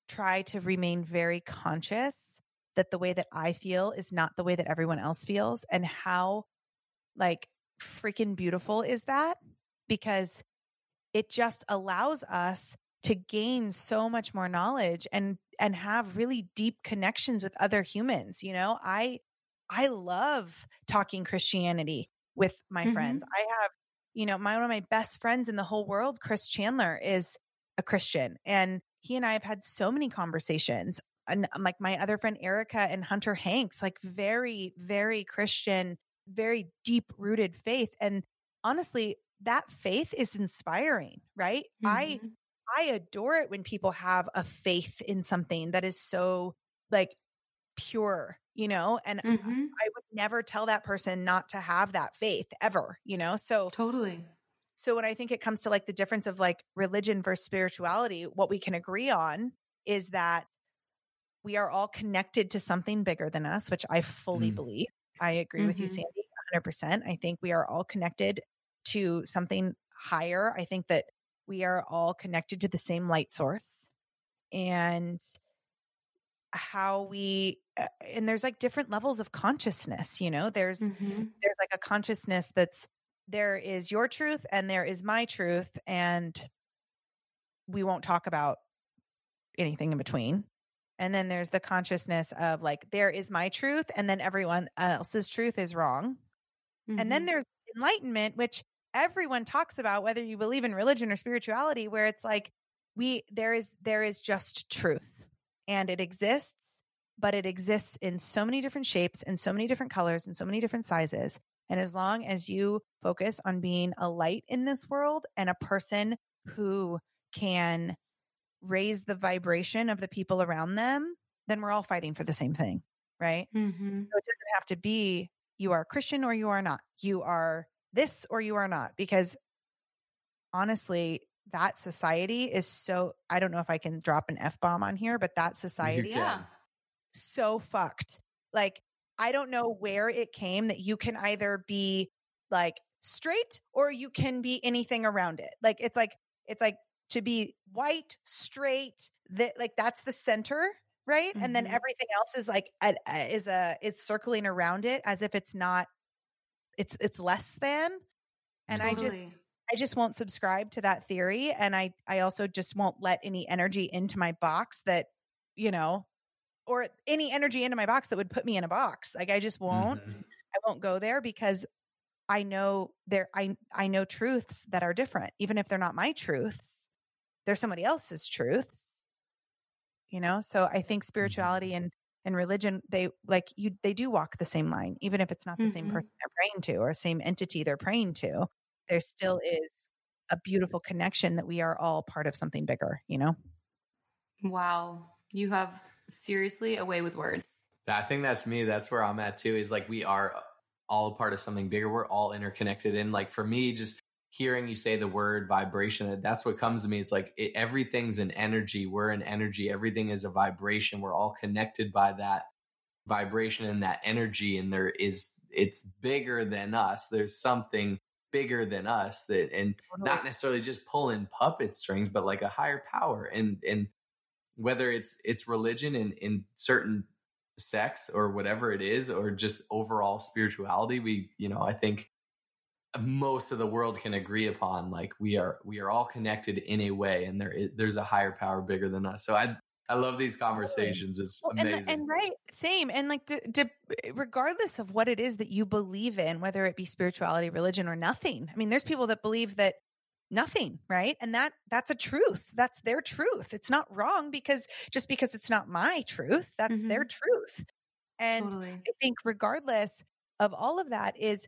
[SPEAKER 5] try to remain very conscious that the way that I feel is not the way that everyone else feels. And how like freaking beautiful is that? Because it just allows us to gain so much more knowledge and and have really deep connections with other humans you know i i love talking christianity with my
[SPEAKER 3] Mhm.
[SPEAKER 5] friends i have you know my one of my best friends in the whole world chris chandler is a christian and he and i have had so many conversations and um, like my other friend erica and hunter hanks like very very christian very deep rooted faith and honestly that faith is inspiring right i
[SPEAKER 3] Mhm.
[SPEAKER 5] I adore it when people have a faith in something that is so like pure, you know, and
[SPEAKER 3] Mhm.
[SPEAKER 5] I would never tell that person not to have that faith ever, you know? So,
[SPEAKER 3] Totally.
[SPEAKER 5] So when I think it comes to like the difference of like religion versus spirituality, what we can agree on is that we are all connected to something bigger than us, which I fully
[SPEAKER 4] Mm.
[SPEAKER 5] believe. I agree with you,
[SPEAKER 3] Mhm.
[SPEAKER 5] Sandy, 100%. I think we are all connected to something higher. I think that we are all connected to the same light source. And how we, uh, and there's like different levels of consciousness, you know, there's,
[SPEAKER 3] Mhm.
[SPEAKER 5] there's like a consciousness that's there is your truth and there is my truth and we won't talk about anything in between and then there's the consciousness of like there is my truth and then everyone else's truth is wrong and then
[SPEAKER 3] Mhm.
[SPEAKER 5] there's enlightenment which everyone talks about whether you believe in religion or spirituality where it's like we there is there is just truth and it exists but it exists in so many different shapes and so many different colors and so many different sizes and as long as you focus on being a light in this world and a person who can raise the vibration of the people around them then we're all fighting for the same thing right
[SPEAKER 3] Mhm.
[SPEAKER 5] so it doesn't have to be you are Christian or you are not. You are this or you are not. Because honestly, that society is so I don't know if I can drop an F bomb on here, but that society.
[SPEAKER 3] Yeah.
[SPEAKER 5] so fucked. Like, I don't know where it came that you can either be like straight or you can be anything around it. Like, it's like, it's like to be white, straight, that like that's the center, right? And then
[SPEAKER 3] Mhm.
[SPEAKER 5] everything else is like, a, a- is a, is circling around it as if it's not, it's, it's less than. And I just, I just won't subscribe to that theory. And I, I also just won't let any energy into my box that, you know, or any energy into my box that would put me in a box. Like I just won't,
[SPEAKER 4] Mhm.
[SPEAKER 5] I won't go there because I know there, I, I know truths that are different, even if they're not my truths, they're somebody else's truths, you know? So I think spirituality and, and religion, they like you, they do walk the same line, even if it's not the same
[SPEAKER 3] Mhm.
[SPEAKER 5] person they're praying to or same entity they're praying to there still is a beautiful connection that we are all part of something bigger, you know?
[SPEAKER 3] Wow. You have seriously away with words.
[SPEAKER 4] I think that's me. That's where I'm at too. Is like we are all a part of something bigger. We're all interconnected. And like for me, just hearing you say the word vibration, that's what comes to me. It's like it, everything's an energy. We're an energy. Everything is a vibration. We're all connected by that vibration and that energy. And there is, it's bigger than us. There's something bigger than us that, and not necessarily just pulling puppet strings, but like a higher power. And, and whether it's, it's religion in, in certain sects or whatever it is, or just overall spirituality, we, you know, I think most of the world can agree upon like we are we are all connected in a way and there is, there's a higher power bigger than us. So i i love these conversations. It's amazing
[SPEAKER 5] and, and, right same and like to, to, regardless of what it is that you believe in whether it be spirituality religion or nothing i mean there's people that believe that nothing right and that that's a truth that's their truth it's not wrong because just because it's not my truth that's mm-hmm. their truth and totally. i think regardless of all of that is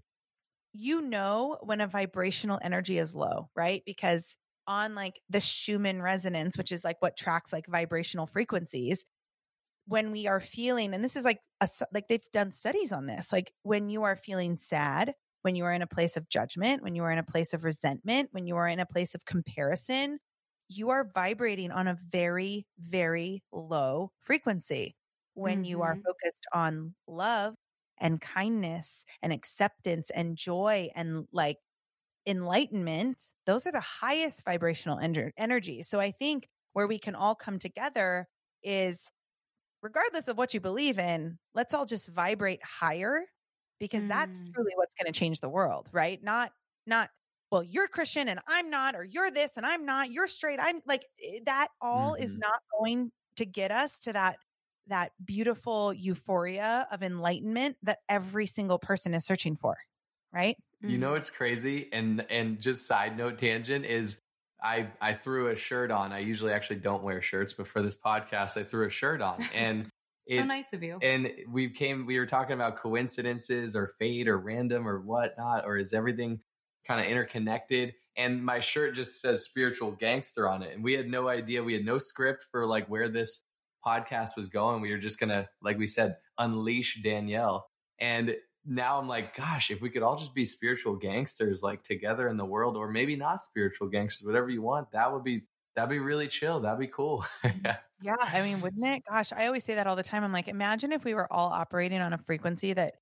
[SPEAKER 5] you know when a vibrational energy is low, right? Because on like the Schumann resonance, which is like what tracks like vibrational frequencies, when we are feeling, and this is like a, like they've done studies on this, like when you are feeling sad, when you are in a place of judgment, when you are in a place of resentment, when you are in a place of comparison, you are vibrating on a very, very low frequency. When mm-hmm. you are mm-hmm. focused on love, and kindness and acceptance and joy and like enlightenment, those are the highest vibrational en- energy. So I think where we can all come together is regardless of what you believe in, let's all just vibrate higher because mm. that's truly what's going to change the world, right? Not, not, well, you're Christian and I'm not, or you're this and I'm not, you're straight. I'm like, eh, that all mm-hmm. is not going to get us to that that beautiful euphoria of enlightenment that every single person is searching for right
[SPEAKER 4] you know mm-hmm. it's crazy and and just side note tangent is i i threw a shirt on i usually actually don't wear shirts but for this podcast i threw a shirt on <laughs> and
[SPEAKER 3] so it, nice of you
[SPEAKER 4] and we came we were talking about coincidences or fate or random or whatnot or is everything kind of interconnected and my shirt just says spiritual gangster on it and we had no idea we had no script for like where this podcast was going. We were just gonna, like we said, unleash Danielle. And now I'm like, gosh, if we could all just be spiritual gangsters, like together in the world, or maybe not spiritual gangsters, whatever you want, that would be that'd be really chill. That'd be cool. <laughs>
[SPEAKER 5] yeah, I mean, wouldn't it? Gosh, I always say that all the time. I'm like, imagine if we were all operating on a frequency that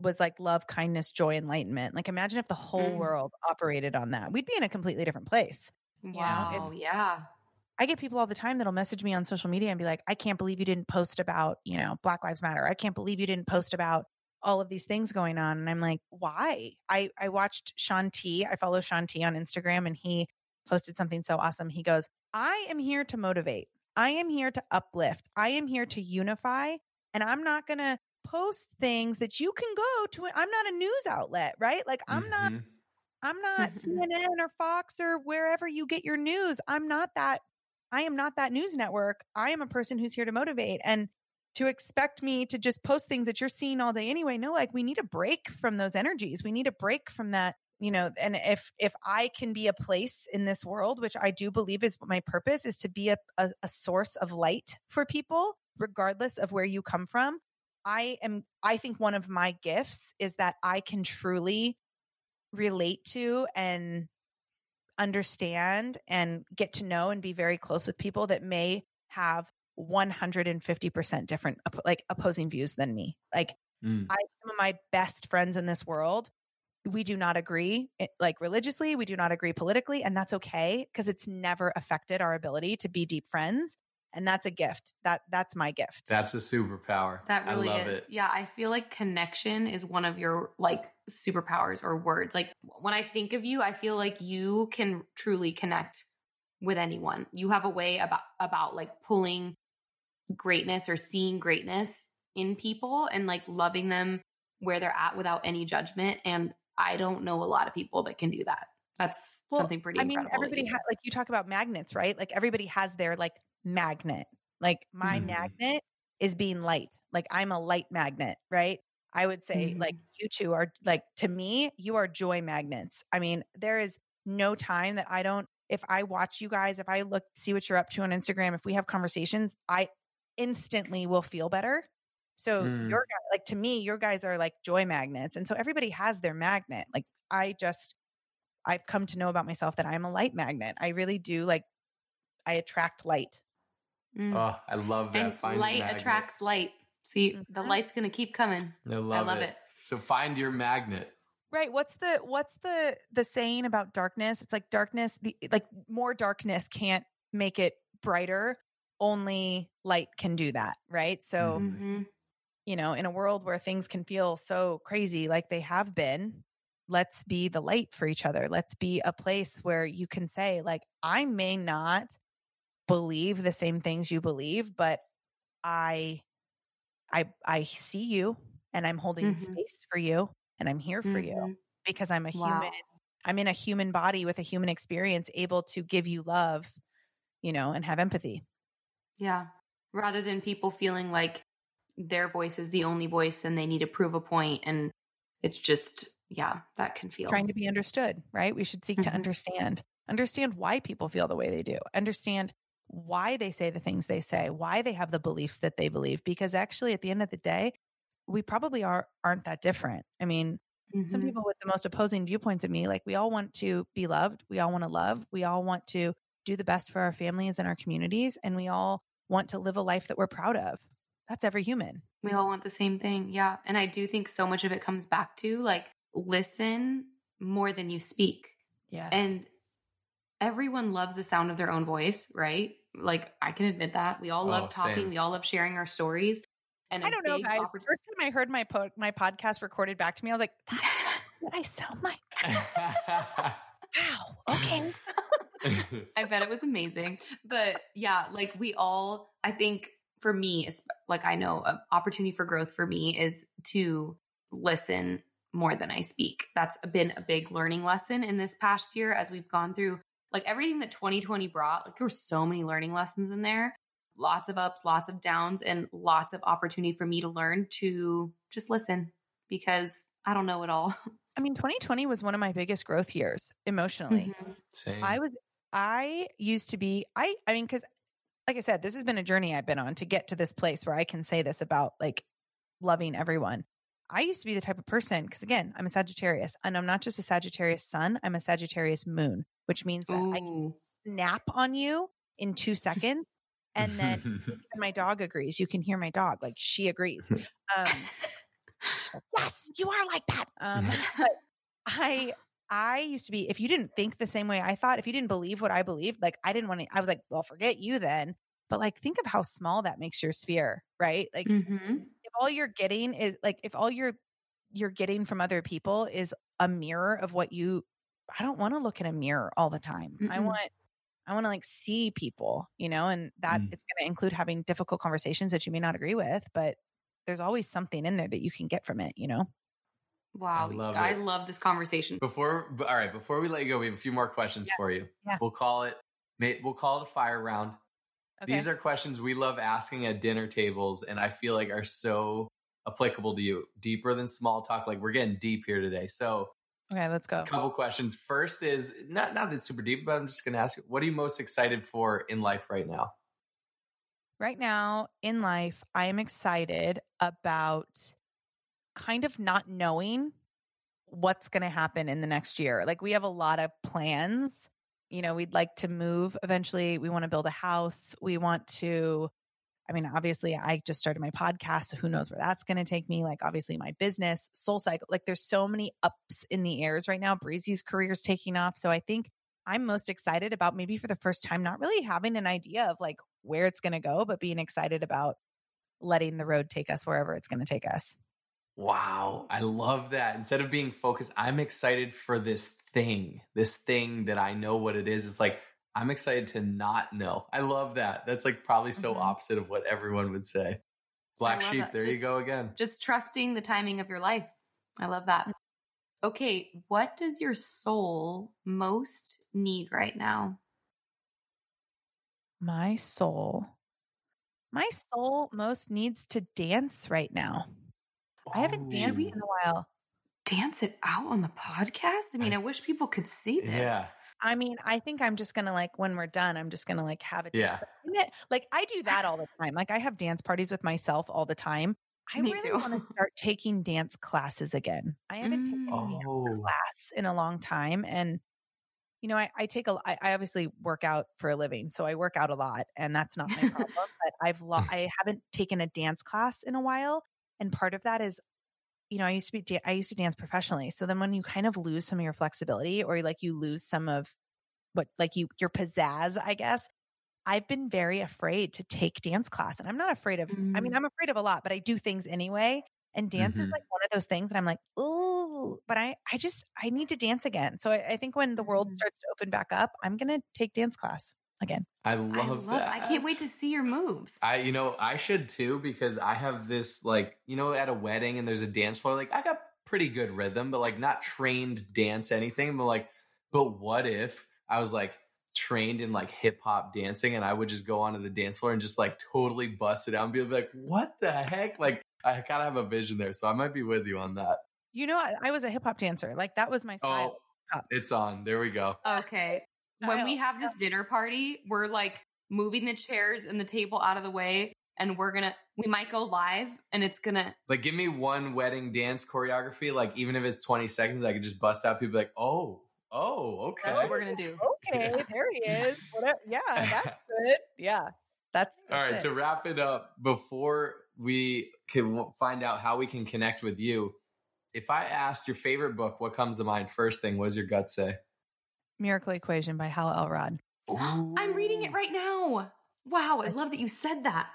[SPEAKER 5] was like love, kindness, joy, enlightenment. Like, imagine if the whole mm. world operated on that. We'd be in a completely different place.
[SPEAKER 3] Wow. yeah.
[SPEAKER 5] I get people all the time that'll message me on social media and be like, I can't believe you didn't post about, you know, Black Lives Matter. I can't believe you didn't post about all of these things going on. And I'm like, why? I, I watched Shaun T. I follow Shaun T on Instagram and he posted something so awesome. He goes, I am here to motivate. I am here to uplift. I am here to unify. And I'm not going to post things that you can go to. I'm not a news outlet, right? Like I'm mm-hmm. <laughs> not, I'm not CNN or Fox or wherever you get your news. I'm not that I am not that news network. I am a person who's here to motivate. And to expect me to just post things that you're seeing all day anyway, no, like we need a break from those energies. We need a break from that, you know, and if if I can be a place in this world, which I do believe is my purpose, is to be a, a, a source of light for people, regardless of where you come from. I am I think one of my gifts is that I can truly relate to and understand and get to know and be very close with people that may have 150% different like opposing views than me. Like mm. I some of my best friends in this world, we do not agree eh, like religiously, we do not agree politically and that's okay because it's never affected our ability to be deep friends and that's a gift. That that's my gift.
[SPEAKER 4] That's a superpower.
[SPEAKER 3] That really is. it. yeah i feel like connection is one of your like superpowers or words. Like when i think of you i feel like you can truly connect with anyone. You have a way about about like pulling greatness or seeing greatness in people and like loving them where they're at without any judgment and i don't know a lot of people that can do that that's well, something pretty I mean,
[SPEAKER 5] everybody has like you talk about magnets, right? Like everybody has their like magnet. Like my mm. magnet is being light. Like I'm a light magnet, right? I would say mm. like you two are like to me, you are joy magnets. I mean, there is no time that I don't if I watch you guys, if I look see what you're up to on Instagram, if we have conversations, I instantly will feel better So
[SPEAKER 4] Mm.
[SPEAKER 5] your guy, like to me, your guys are like joy magnets. And so everybody has their magnet. Like I just I've come to know about myself that I'm a light magnet. I really do like I attract light.
[SPEAKER 3] Mm.
[SPEAKER 4] Oh, I love that.
[SPEAKER 3] and
[SPEAKER 4] Find
[SPEAKER 3] light attracts light. See, the
[SPEAKER 5] Mhm.
[SPEAKER 3] light's going to keep coming.
[SPEAKER 4] I love,
[SPEAKER 3] love
[SPEAKER 4] it.
[SPEAKER 3] it.
[SPEAKER 4] So find your magnet.
[SPEAKER 5] Right. What's the what's the the saying about darkness? It's like darkness, the like more darkness can't make it brighter. Only light can do that. Right. So,
[SPEAKER 4] Mhm.
[SPEAKER 5] You know, in a world where things can feel so crazy like they have been, let's be the light for each other. Let's be a place where you can say, like, I may not believe the same things you believe, but I I I see you and I'm holding
[SPEAKER 3] Mhm.
[SPEAKER 5] space for you and I'm here for you
[SPEAKER 3] Mhm.
[SPEAKER 5] because I'm a
[SPEAKER 3] Wow.
[SPEAKER 5] human. I'm in a human body with a human experience, able to give you love, you know, and have empathy.
[SPEAKER 3] Yeah. Rather than people feeling like their voice is the only voice and they need to prove a point and it's just yeah, that can feel
[SPEAKER 5] Trying to be understood, right? We should seek to
[SPEAKER 3] Mhm.
[SPEAKER 5] understand, understand why people feel the way they do, understand why they say the things they say, why they have the beliefs that they believe. Because actually, at the end of the day, we probably are aren't that different. I mean, some
[SPEAKER 3] Mhm.
[SPEAKER 5] people with the most opposing viewpoints of me, like we all want to be loved, we all want to love, we all want to do the best for our families and our communities, and we all want to live a life that we're proud of. That's every human.
[SPEAKER 3] We all want the same thing. Yeah. And I do think so much of it comes back to like listen more than you speak.
[SPEAKER 5] Yes.
[SPEAKER 3] And everyone loves the sound of their own voice, right? Like I can admit that. We all
[SPEAKER 4] Oh,
[SPEAKER 3] love talking,
[SPEAKER 4] same.
[SPEAKER 3] we all love sharing our stories. And
[SPEAKER 5] I don't know,
[SPEAKER 3] big
[SPEAKER 5] guys.
[SPEAKER 3] oppor-
[SPEAKER 5] First time I heard my po- my podcast recorded back to me, I was like, "That's <laughs> what I sound like." <laughs> Wow. Okay. <laughs>
[SPEAKER 3] I bet it was amazing. But yeah, like we all, I think for me, it's like I know an opportunity for growth for me is to listen more than I speak. That's been a big learning lesson in this past year as we've gone through like everything that 2020 brought. Like there were so many learning lessons in there, lots of ups, lots of downs, and lots of opportunity for me to learn to just listen because I don't know it all. <laughs>
[SPEAKER 5] I mean, 2020 was one of my biggest growth years emotionally.
[SPEAKER 3] Mhm.
[SPEAKER 4] Same.
[SPEAKER 5] I was I used to be I I mean cuz like I said this has been a journey I've been on to get to this place where I can say this about like loving everyone. I used to be the type of person cuz again, I'm a Sagittarius and I'm not just a Sagittarius sun, I'm a Sagittarius moon, which means that I can snap on you in 2 seconds and then <laughs> my dog agrees. You can hear my dog like she agrees. <laughs> Um like, "Yes, you are like that." Um <laughs> I I used to be if you didn't think the same way I thought, if you didn't believe what I believed, like I didn't want to I was like, "Well, forget you then." But like think of how small that makes your sphere, right? Like
[SPEAKER 3] Mhm.
[SPEAKER 5] if all you're getting is like if all you're you're getting from other people is a mirror of what you I don't want to look in a mirror all the time. I
[SPEAKER 3] Mm-mm.
[SPEAKER 5] want I want to like see people, you know, and that
[SPEAKER 4] Mm.
[SPEAKER 5] it's going to include having difficult conversations that you may not agree with, but there's always something in there that you can get from it, you know.
[SPEAKER 3] Wow.
[SPEAKER 4] I love
[SPEAKER 3] I love this conversation.
[SPEAKER 4] Before, all right, before we let you go, we have a few more questions for you.
[SPEAKER 5] Yeah.
[SPEAKER 4] We'll call it, we'll call it a fire round. These are questions we love asking at dinner tables, and I feel like are so applicable to you. Deeper than small talk. Like we're getting deep here today. So,
[SPEAKER 5] okay, let's go.
[SPEAKER 4] a couple questions. First is not not that super deep, but I'm just going to ask you, what are you most excited for in life right now?
[SPEAKER 5] Right now in life, I am excited about kind of not knowing what's going to happen in the next year. Like we have a lot of plans. You know, we'd like to move eventually. We want to build a house. We want to I mean, obviously I just started my podcast, so who knows where that's going to take me? Like obviously my business, Soul Cycle. Like there's so many ups in the airs right now. Breezy's career is taking off. So I think I'm most excited about maybe for the first time not really having an idea of like where it's going to go, but being excited about letting the road take us wherever it's going to take us.
[SPEAKER 4] Wow, I love that. Instead of being focused, I'm excited for this thing, this thing that I know what it is. It's like, I'm excited to not know. I love that. That's like probably so
[SPEAKER 5] Mhm.
[SPEAKER 4] opposite of what everyone would say. Black sheep,
[SPEAKER 3] that.
[SPEAKER 4] there you go again.
[SPEAKER 3] Just trusting the timing of your life. I love that. Okay, what does your soul most need right now?
[SPEAKER 5] My soul, my soul most needs to dance right now. I haven't
[SPEAKER 4] Ooh.
[SPEAKER 5] danced in a while.
[SPEAKER 3] Dance it out on the podcast? I mean, I, wish people could see this.
[SPEAKER 4] Yeah.
[SPEAKER 5] I mean, I think I'm just gonna like when we're done, I'm just gonna like have a dance.
[SPEAKER 4] Yeah.
[SPEAKER 5] But Like I do that all the <sighs> time. Like I have dance parties with myself all the time. I
[SPEAKER 3] Me
[SPEAKER 5] really
[SPEAKER 3] too.
[SPEAKER 5] want to <laughs> start taking dance classes again. I haven't taken a dance
[SPEAKER 4] Oh.
[SPEAKER 5] class in a long time. And, you know, I, I take a, I, I obviously work out for a living. So I work out a lot and that's not my <laughs> problem. but I've, lo- I haven't taken a dance class in a while. And part of that is, you know, I used to be, I used to dance professionally. So then when you kind of lose some of your flexibility or like you lose some of what, like you, your pizzazz, I guess, I've been very afraid to take dance class. And I'm not afraid of, I mean,
[SPEAKER 3] Mm.
[SPEAKER 5] I'm afraid of a lot, but I do things anyway. And dance is
[SPEAKER 4] Mhm.
[SPEAKER 5] like one of those things that I'm like, ooh, but I, I just, I need to dance again. So I, I think when the world
[SPEAKER 3] Mhm.
[SPEAKER 5] starts to open back up, I'm going to take dance class again.
[SPEAKER 4] I
[SPEAKER 3] I
[SPEAKER 4] love,
[SPEAKER 3] love
[SPEAKER 4] that.
[SPEAKER 3] I can't wait to see your moves.
[SPEAKER 4] I, you know, I should too because I have this like, you know, at a wedding and there's a dance floor. Like, I got pretty good rhythm, but like not trained dance anything. But like, but what if I was like trained in like hip hop dancing and I would just go onto the dance floor and just like totally bust it out and be like, what the heck? Like, I kind of have a vision there, so I might be with you on that.
[SPEAKER 5] You know, I, I was a hip hop dancer. Like that was my style.
[SPEAKER 4] Oh, it's on. There we go.
[SPEAKER 3] okay. When we have this dinner party, we're like moving the chairs and the table out of the way and we're gonna we might go live and it's gonna
[SPEAKER 4] Like, give me one wedding dance choreography. Like, even if it's 20 seconds, I could just bust out. People like, oh, oh, okay.
[SPEAKER 3] that's what we're gonna do.
[SPEAKER 5] Okay,
[SPEAKER 4] Yeah.
[SPEAKER 5] there he is. Whatever. Yeah, that's <laughs> good. Yeah, that's,
[SPEAKER 4] All
[SPEAKER 5] that's
[SPEAKER 4] right,
[SPEAKER 5] it.
[SPEAKER 4] to wrap it up, before we can find out how we can connect with you, if I asked your favorite book, what comes to mind first thing? What does your gut say?
[SPEAKER 5] Miracle Equation by Hal Elrod.
[SPEAKER 3] I'm reading it right now. Wow, I love that you said that.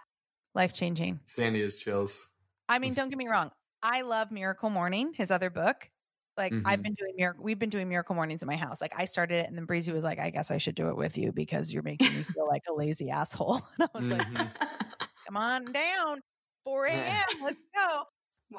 [SPEAKER 5] Life changing.
[SPEAKER 4] Sandy is chills.
[SPEAKER 5] I mean, don't get me wrong. I love Miracle Morning, his other book. Like I've
[SPEAKER 4] Mhm.
[SPEAKER 5] been doing miracle, we've been doing miracle mornings in my house. Like I started it, and then Breezy was like, "I guess I should do it with you because you're making me feel like a lazy asshole." <laughs> And I was like,
[SPEAKER 4] Mhm.
[SPEAKER 5] "Come on down, 4 a.m. Let's go."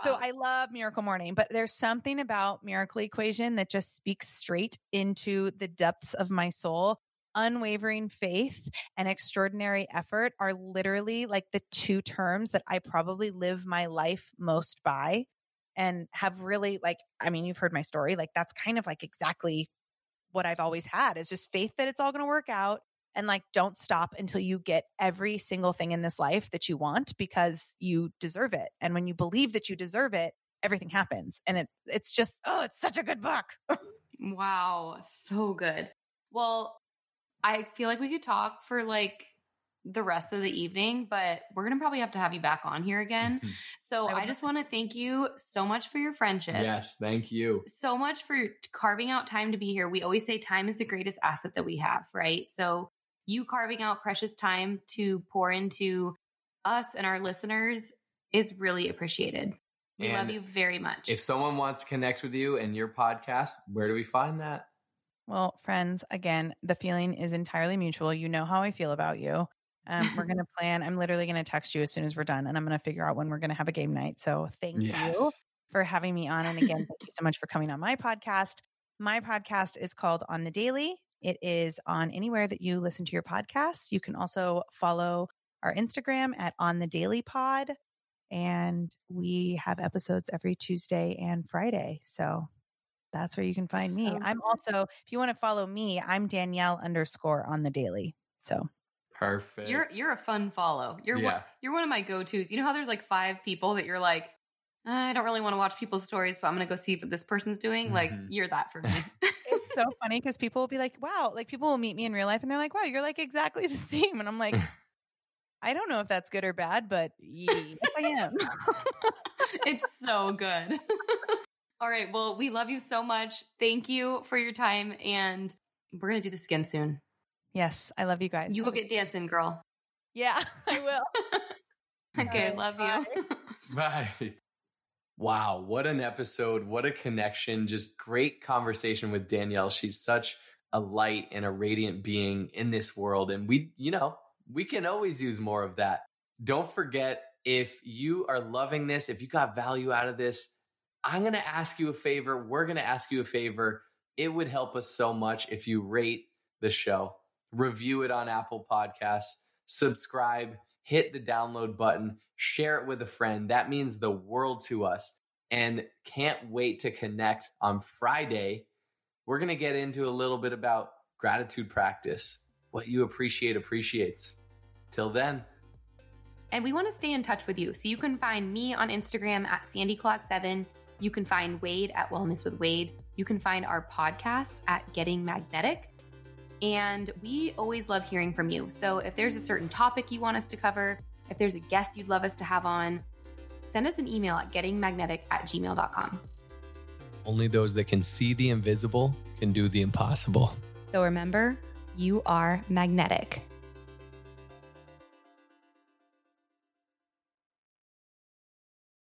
[SPEAKER 5] So I love Miracle Morning, but there's something about Miracle Equation that just speaks straight into the depths of my soul. Unwavering faith and extraordinary effort are literally like the two terms that I probably live my life most by and have really like I mean you've heard my story like that's kind of like exactly what I've always had is just faith that it's all going to work out and like don't stop until you get every single thing in this life that you want because you deserve it and when you believe that you deserve it everything happens and it it's just oh it's such a good book <laughs>
[SPEAKER 3] Wow, so good. Well, I feel like we could talk for like the rest of the evening, but we're going to probably have to have you back on here again. <laughs> So
[SPEAKER 5] I
[SPEAKER 3] I just want to thank you so much for your friendship.
[SPEAKER 4] yes, thank you.
[SPEAKER 3] So much for carving out time to be here. We always say time is the greatest asset that we have, right? So you carving out precious time to pour into us and our listeners is really appreciated. We
[SPEAKER 4] And
[SPEAKER 3] love you very much.
[SPEAKER 4] If someone wants to connect with you and your podcast, where do we find that?
[SPEAKER 5] well friends again the feeling is entirely mutual you know how i feel about you um, we're going <laughs> to plan i'm literally going to text you as soon as we're done and i'm going to figure out when we're going to have a game night so thank you for having me on. And again, thank you so much for coming on my podcast. My podcast is called On the Daily. It is on anywhere that you listen to your podcasts. You can also follow our Instagram at On the Daily Pod. And we have episodes every Tuesday and Friday. So that's where you can find me.
[SPEAKER 3] So
[SPEAKER 5] I'm also, if you want to follow me, I'm Danielle underscore on the daily. So
[SPEAKER 4] Perfect.
[SPEAKER 3] You're you're a fun follow. You're one,
[SPEAKER 4] Yeah.
[SPEAKER 3] you're one of my go tos. You know how there's like five people that you're like, I don't really want to watch people's stories, but I'm gonna go see what this person's doing. Like
[SPEAKER 4] Mhm.
[SPEAKER 3] you're that for me. <laughs> <laughs>
[SPEAKER 5] it's so funny because people will be like, wow, like people will meet me in real life and they're like, wow, you're like exactly the <laughs> same. And I'm like, <laughs> I don't know if that's good or bad, but yes, I am. <laughs>
[SPEAKER 3] it's so good. All right. Well, we love you so much. Thank you for your time, and we're gonna do this again soon.
[SPEAKER 5] yes, I love you guys.
[SPEAKER 3] You go get dancing, girl.
[SPEAKER 5] Yeah, I will.
[SPEAKER 3] Okay,
[SPEAKER 5] right,
[SPEAKER 3] love
[SPEAKER 5] bye.
[SPEAKER 3] you.
[SPEAKER 4] Bye. Wow, what an episode. What a connection. Just great conversation with Danielle. She's such a light and a radiant being in this world. And we, you know, we can always use more of that. Don't forget if you are loving this, if you got value out of this, I'm going to ask you a favor. We're going to ask you a favor. It would help us so much if you rate the show, review it on Apple Podcasts, subscribe, hit the download button, share it with a friend. That means the world to us. And can't wait to connect on Friday. We're going to get into a little bit about gratitude practice. What you appreciate appreciates. Till then.
[SPEAKER 3] And we want to stay in touch with you. So you can find me on Instagram at SandyClaus7. You can find Wade at Wellness with Wade. You can find our podcast at Getting Magnetic. And we always love hearing from you. So if there's a certain topic you want us to cover, if there's a guest you'd love us to have on, send us an email at gettingmagnetic at gmail.com.
[SPEAKER 4] Only those that can see the invisible can do the impossible.
[SPEAKER 3] So remember, you are magnetic.